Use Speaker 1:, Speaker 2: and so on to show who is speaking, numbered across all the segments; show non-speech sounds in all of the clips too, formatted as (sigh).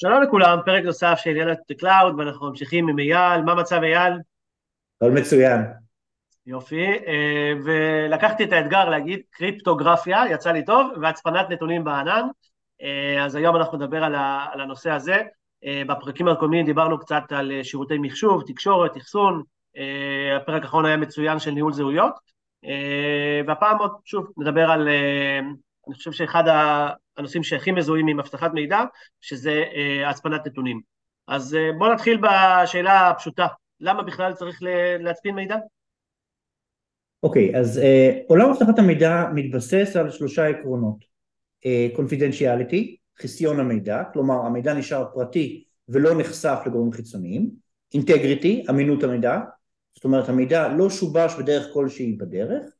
Speaker 1: שלום לכולם, פרק נוסף של יאללה Cloud, ואנחנו ממשיכים עם אייל. מה מצב אייל?
Speaker 2: הכל מצוין.
Speaker 1: יופי, אה, ולקחתי את האתגר להגיד קריפטוגרפיה, יצא לי טוב, והצפנת נתונים בענן. אה, אז היום אנחנו נדבר על הנושא הזה. אה, בפרקים הקודמים דיברנו קצת על שירותי מחשוב, תקשורת, אחסון. הפרק האחרון היה מצוין של ניהול זהויות. והפעם עוד, שוב, נדבר על, אני חושב שאחד הנושאים שהכי מזוהים עם אבטחת מידע, שזה אה, הצפנת נתונים. אז אה, בואו נתחיל בשאלה הפשוטה, למה בכלל צריך להצפין מידע?
Speaker 2: אוקיי, okay, אז אה, עולם אבטחת המידע מתבסס על שלושה עקרונות. קונפידנציאליטי, חיסיון המידע, כלומר המידע נשאר פרטי ולא נחשף לגורמים חיצוניים, אינטגריטי, אמינות המידע, זאת אומרת המידע לא שובש בדרך כלשהי בדרך,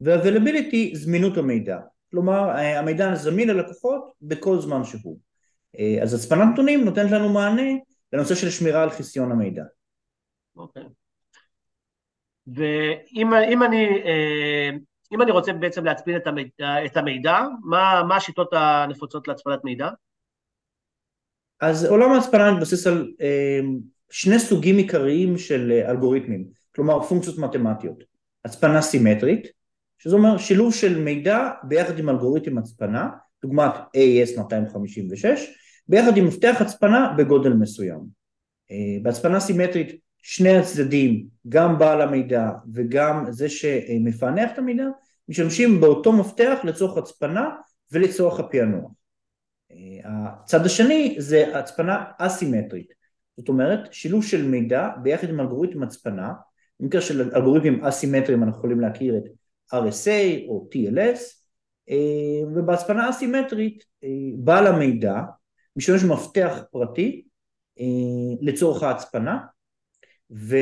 Speaker 2: ו-availability, זמינות המידע, כלומר המידע זמין ללקוחות בכל זמן שהוא. אז הצפנת נתונים נותנת לנו מענה לנושא של שמירה על חיסיון המידע.
Speaker 1: אוקיי. ואם אם אני, אם אני רוצה בעצם להצפין את המידע, את המידע מה, מה השיטות הנפוצות להצפנת מידע?
Speaker 2: אז עולם ההצפנה מתבסס על שני סוגים עיקריים של אלגוריתמים, כלומר פונקציות מתמטיות. הצפנה סימטרית, שזה אומר שילוב של מידע ביחד עם אלגוריתם הצפנה, דוגמת AES 256, ביחד עם מפתח הצפנה בגודל מסוים. אה, בהצפנה סימטרית שני הצדדים, גם בעל המידע וגם זה שמפענח את המידע, משתמשים באותו מפתח לצורך הצפנה ולצורך הפענוח. אה, הצד השני זה הצפנה אסימטרית, זאת אומרת שילוב של מידע ביחד עם אלגוריתם הצפנה, במקרה של אלגוריתמים אסימטריים אנחנו יכולים להכיר את RSA או TLS, אה, ובהצפנה אסימטרית אה, בעל המידע משתמש במפתח פרטי אה, לצורך ההצפנה, ו,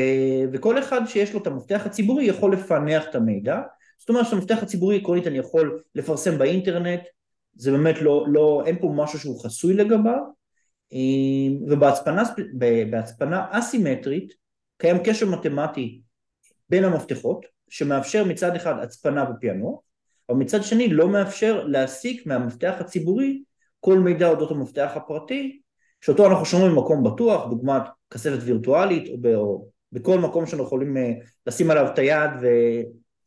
Speaker 2: וכל אחד שיש לו את המפתח הציבורי יכול לפענח את המידע, זאת אומרת שהמפתח הציבורי עקרונית אני יכול לפרסם באינטרנט, זה באמת לא, לא, אין פה משהו שהוא חסוי לגביו, ובהצפנה אסימטרית קיים קשר מתמטי בין המפתחות, שמאפשר מצד אחד הצפנה ופענוח, אבל מצד שני לא מאפשר להסיק מהמפתח הציבורי כל מידע אודות המפתח הפרטי, שאותו אנחנו שומרים במקום בטוח, דוגמת כספת וירטואלית, או, ב, או בכל מקום שאנחנו יכולים אה, לשים עליו את היד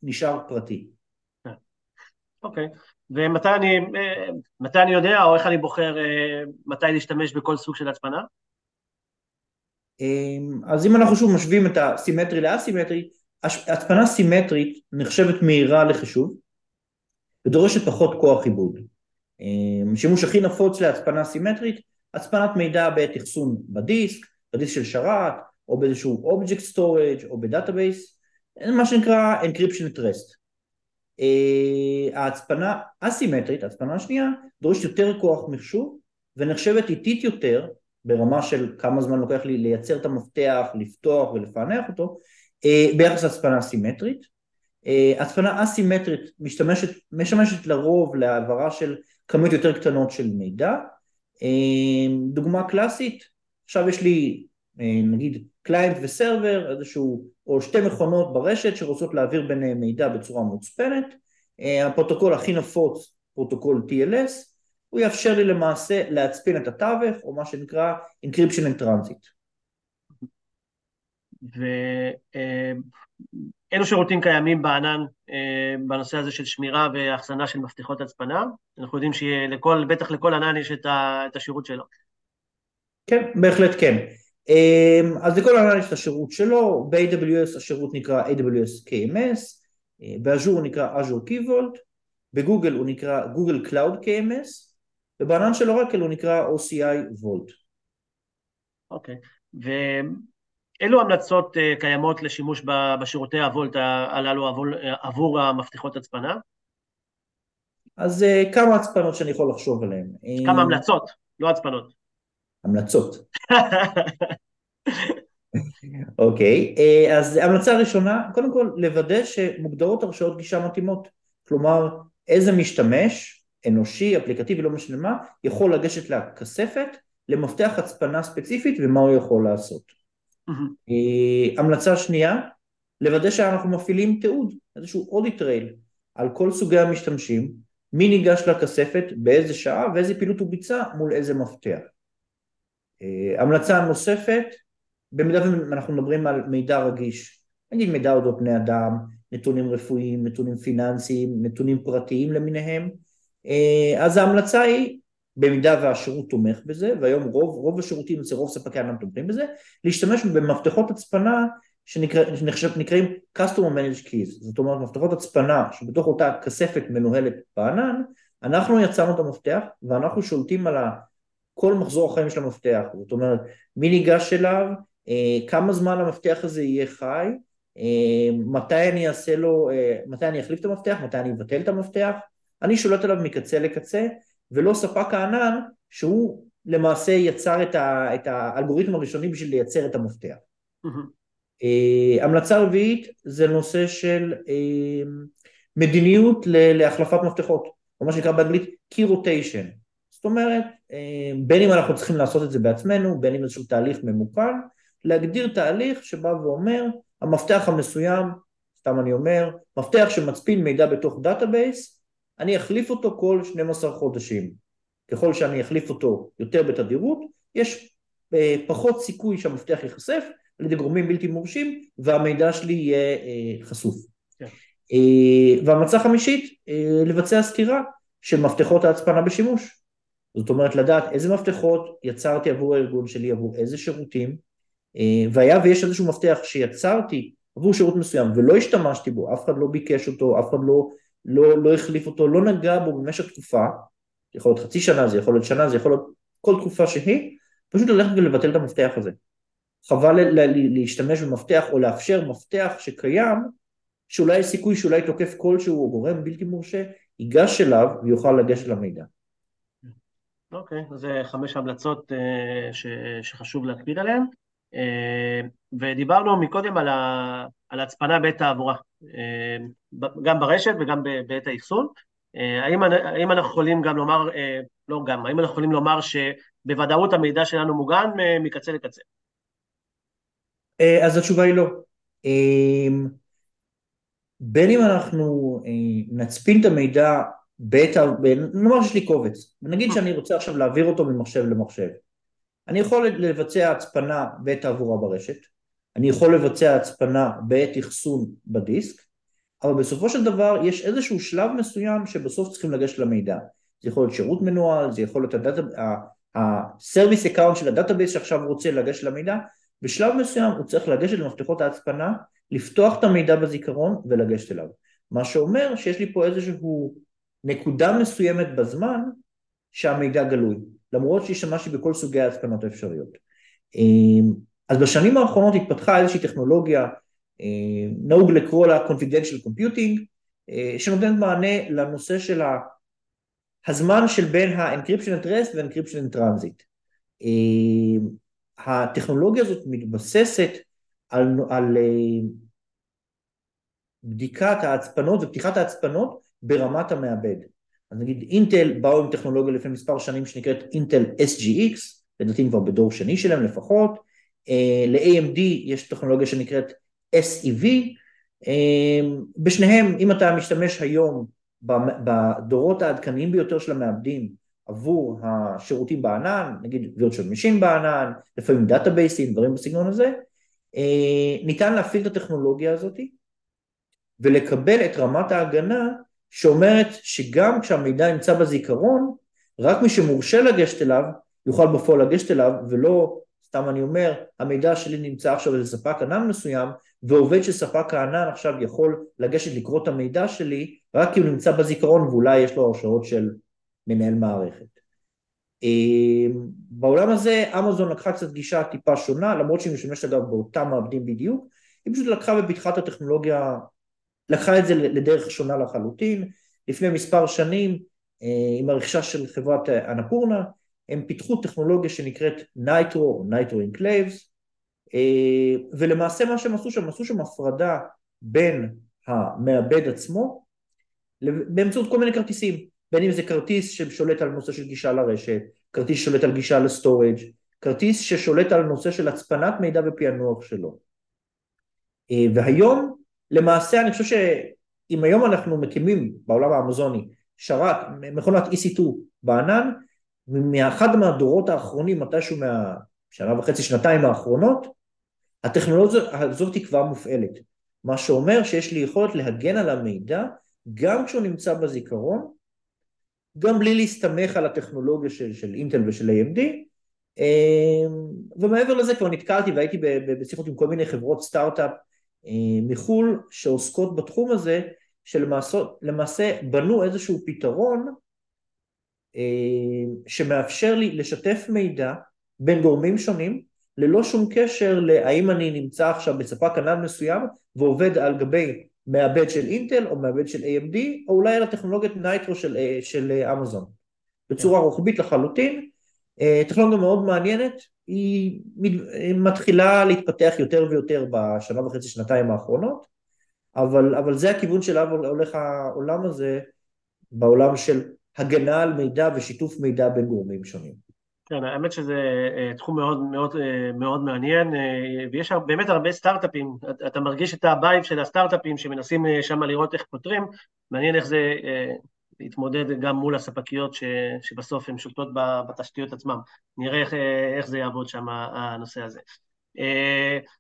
Speaker 2: ונשאר פרטי.
Speaker 1: אוקיי, okay. ומתי אני, אה, מתי אני יודע, או איך אני בוחר אה, מתי להשתמש בכל סוג של הצפנה?
Speaker 2: אז אם אנחנו שוב משווים את הסימטרי לאסימטרי, הצפנה סימטרית נחשבת מהירה לחישוב ודורשת פחות כוח עיבוד. אמ, שימוש הכי נפוץ להצפנה סימטרית, הצפנת מידע בעת אחסון בדיסק, בדיסק של שרת, או באיזשהו Object Storage או ב database, מה שנקרא Rest. אה, ההצפנה אסימטרית, ההצפנה השנייה, דורשת יותר כוח מחשוב ונחשבת איטית יותר ברמה של כמה זמן לוקח לי לייצר את המפתח, לפתוח ולפענח אותו, ביחס להצפנה סימטרית. אה, הצפנה אסימטרית משתמשת, משמשת לרוב להעברה של כמות יותר קטנות של מידע. אה, דוגמה קלאסית, עכשיו יש לי נגיד client ו server, איזשהו, או שתי מכונות ברשת שרוצות להעביר ביניהם מידע בצורה מוצפנת. הפרוטוקול הכי נפוץ, פרוטוקול TLS, הוא יאפשר לי למעשה להצפין את התווך, או מה שנקרא Encryption in Transit.
Speaker 1: ואילו שירותים קיימים בענן אה, בנושא הזה של שמירה ואחסנה של מפתחות הצפנה. אנחנו יודעים שבטח לכל ענן יש את השירות שלו.
Speaker 2: כן, בהחלט כן. אה, אז לכל ענן יש את השירות שלו, ב-AWS השירות נקרא AWS KMS, אה, באז'ור הוא נקרא Azure Key Vault, בגוגל הוא נקרא Google Cloud KMS, ובענן של אורקל הוא נקרא OCI Vault.
Speaker 1: אוקיי, okay. אילו המלצות אה, קיימות לשימוש בשירותי הוולט הללו עבור המפתחות הצפנה?
Speaker 2: אז אה, כמה הצפנות שאני יכול לחשוב עליהן.
Speaker 1: כמה המלצות, לא הצפנות.
Speaker 2: המלצות. (laughs) אוקיי, okay, אז המלצה ראשונה, קודם כל לוודא שמוגדרות הרשאות גישה מתאימות. כלומר, איזה משתמש, אנושי, אפליקטיבי, לא משנה מה, יכול לגשת לכספת, למפתח הצפנה ספציפית ומה הוא יכול לעשות. Mm-hmm. המלצה שנייה, לוודא שאנחנו מפעילים תיעוד, איזשהו אודיט רייל על כל סוגי המשתמשים, מי ניגש לכספת, באיזה שעה ואיזה פעילות הוא ביצע מול איזה מפתח. המלצה נוספת, במידה ואנחנו מדברים על מידע רגיש, נגיד מידע אודות בני אדם, נתונים רפואיים, נתונים פיננסיים, נתונים פרטיים למיניהם, אז ההמלצה היא במידה והשירות תומך בזה, והיום רוב, רוב השירותים אצל רוב ספקי הענן תומכים בזה, להשתמש במפתחות הצפנה שנקראים Customer Managed Keys, זאת אומרת מפתחות הצפנה שבתוך אותה כספת מנוהלת בענן, אנחנו יצרנו את המפתח ואנחנו שולטים על כל מחזור החיים של המפתח, זאת אומרת מי ניגש אליו, אה, כמה זמן המפתח הזה יהיה חי, אה, מתי אני אעשה לו, אה, מתי אני אחליף את המפתח, מתי אני אבטל את המפתח, אני שולט עליו מקצה לקצה ולא ספק הענן שהוא למעשה יצר את, ה, את האלגוריתם הראשוני בשביל לייצר את המפתח. אה, המלצה רביעית זה נושא של אה, מדיניות להחלפת מפתחות, או מה שנקרא באנגלית key rotation. זאת אומרת, אה, בין אם אנחנו צריכים לעשות את זה בעצמנו, בין אם איזשהו תהליך ממוכן, להגדיר תהליך שבא ואומר, המפתח המסוים, סתם אני אומר, מפתח שמצפין מידע בתוך database, אני אחליף אותו כל 12 חודשים. ככל שאני אחליף אותו יותר בתדירות, יש אה, פחות סיכוי שהמפתח ייחשף על ידי גורמים בלתי מורשים והמידע שלי יהיה אה, חשוף. כן. אה, והמלצה חמישית, לבצע סקירה של מפתחות ההצפנה בשימוש. זאת אומרת לדעת איזה מפתחות יצרתי עבור הארגון שלי, עבור איזה שירותים, והיה ויש איזשהו מפתח שיצרתי עבור שירות מסוים ולא השתמשתי בו, אף אחד לא ביקש אותו, אף אחד לא לא, לא החליף אותו, לא נגע בו במשך תקופה, זה יכול להיות חצי שנה, זה יכול להיות שנה, זה יכול להיות כל תקופה שהיא, פשוט ללכת ולבטל את המפתח הזה. חבל להשתמש במפתח או לאפשר מפתח שקיים, שאולי יש סיכוי שאולי תוקף כלשהו או גורם בלתי מורשה, ייגש אליו ויוכל לגשת למידע.
Speaker 1: אוקיי, okay, אז חמש המלצות uh, ש, שחשוב להקפיד עליהן. Uh, ודיברנו מקודם על, ה, על הצפנה בעת תעבורה. אה, גם ברשת וגם בעת האחסון. אה, האם, האם אנחנו יכולים גם לומר, אה, לא גם, האם אנחנו יכולים לומר שבוודאות המידע שלנו מוגן מקצה לקצה?
Speaker 2: אז התשובה היא לא. בין אם אנחנו נצפין את המידע בעת, נאמר שיש לי קובץ, ונגיד שאני רוצה עכשיו להעביר אותו ממחשב למחשב. אני יכול לבצע הצפנה בעת תעבורה ברשת, אני יכול לבצע הצפנה בעת אחסון בדיסק, אבל בסופו של דבר יש איזשהו שלב מסוים שבסוף צריכים לגשת למידע. זה יכול להיות שירות מנוהל, זה יכול להיות ה-service account של ה-database שעכשיו רוצה לגשת למידע, בשלב מסוים הוא צריך לגשת למפתחות ההצפנה, לפתוח את המידע בזיכרון ולגשת אליו. מה שאומר שיש לי פה איזשהו נקודה מסוימת בזמן שהמידע גלוי, למרות שהשתמשתי בכל סוגי ההצפנות האפשריות. אז בשנים האחרונות התפתחה איזושהי טכנולוגיה, אה, נהוג לקרוא לה confidential computing, אה, שנותנת מענה לנושא של הזמן של בין ה-encryption at rest ו-encryption at transit. אה, הטכנולוגיה הזאת מתבססת על, על בדיקת ההצפנות ופתיחת ההצפנות ברמת המעבד. אז נגיד אינטל באו עם טכנולוגיה לפני מספר שנים שנקראת אינטל SGX, לדעתי כבר בדור שני שלהם לפחות, אה, ל-AMD יש טכנולוגיה שנקראת SEV, אה, בשניהם אם אתה משתמש היום בדורות העדכניים ביותר של המעבדים עבור השירותים בענן, נגיד virtual machine בענן, לפעמים דאטאבייסים, דברים בסגנון הזה, אה, ניתן להפעיל את הטכנולוגיה הזאת ולקבל את רמת ההגנה שאומרת שגם כשהמידע נמצא בזיכרון, רק מי שמורשה לגשת אליו יוכל בפועל לגשת אליו ולא סתם אני אומר, המידע שלי נמצא עכשיו אצל ספק ענן מסוים, ועובד של ספק הענן עכשיו יכול לגשת לקרוא את המידע שלי, רק כי הוא נמצא בזיכרון ואולי יש לו הרשאות של מנהל מערכת. אמ, בעולם הזה אמזון לקחה קצת גישה טיפה שונה, למרות שהיא משמשת אגב באותם מעבדים בדיוק, היא פשוט לקחה ופיתחה את הטכנולוגיה, לקחה את זה לדרך שונה לחלוטין. לפני מספר שנים, אה, עם הרכישה של חברת Annapurna, הם פיתחו טכנולוגיה שנקראת Nitro, Nitro Enclaves, ולמעשה מה שהם עשו שם, עשו שם הפרדה בין המעבד עצמו באמצעות כל מיני כרטיסים, בין אם זה כרטיס ששולט על נושא של גישה לרשת, כרטיס ששולט על גישה ל-storage, כרטיס ששולט על נושא של הצפנת מידע ופענוח שלו. אה, והיום למעשה אני חושב שאם היום אנחנו מקימים בעולם האמזוני שרת, מכונת EC2 בענן, מאחד מהדורות האחרונים, מתישהו מה, שנה וחצי, שנתיים האחרונות, הטכנולוגיה הזאת היא כבר מופעלת. מה שאומר שיש לי יכולת להגן על המידע גם כשהוא נמצא בזיכרון, גם בלי להסתמך על הטכנולוגיה של, של אינטל ושל AMD, אמ, ומעבר לזה כבר נתקלתי והייתי בשיחות עם כל מיני חברות סטארט-אפ אה, מחו"ל שעוסקות בתחום הזה, שלמעשה בנו איזשהו פתרון אה, שמאפשר לי לשתף מידע בין גורמים שונים ללא שום קשר להאם אני נמצא עכשיו בספק ענן מסוים ועובד על גבי מעבד של אינטל או מעבד של AMD או אולי על הטכנולוגיית נייטרו של, אה, אמזון בצורה. רוחבית לחלוטין טכנולוגיה מאוד מעניינת היא מתחילה להתפתח יותר ויותר בשנה וחצי שנתיים האחרונות אבל, אבל זה הכיוון שאליו הולך העולם הזה בעולם של הגנה על מידע ושיתוף מידע בין גורמים שונים.
Speaker 1: כן, האמת שזה אה, תחום מאוד מאוד אה, מאוד מעניין, אה, ויש באמת הרבה סטארט-אפים, אתה מרגיש את ה-vibe של הסטארט-אפים שמנסים שם לראות איך פותרים, מעניין איך זה להתמודד גם מול הספקיות ש, שבסוף הן שולטות בתשתיות עצמן. נראה איך, איך זה יעבוד שם הנושא הזה.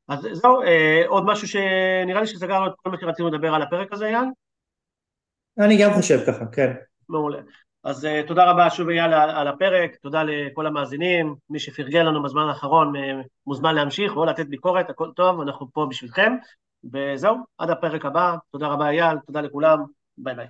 Speaker 1: אז זהו, עוד משהו שנראה לי שסגרנו את כל מה שרצינו לדבר על הפרק הזה, אייל?
Speaker 2: אני גם חושב ככה, כן.
Speaker 1: מעולה. אז uh, תודה רבה שוב אייל על, על הפרק, תודה לכל המאזינים, מי שפרגן לנו בזמן האחרון uh, מוזמן להמשיך או לתת ביקורת, הכל טוב, אנחנו פה בשבילכם, וזהו, עד הפרק הבא, תודה רבה אייל, תודה לכולם, ביי ביי.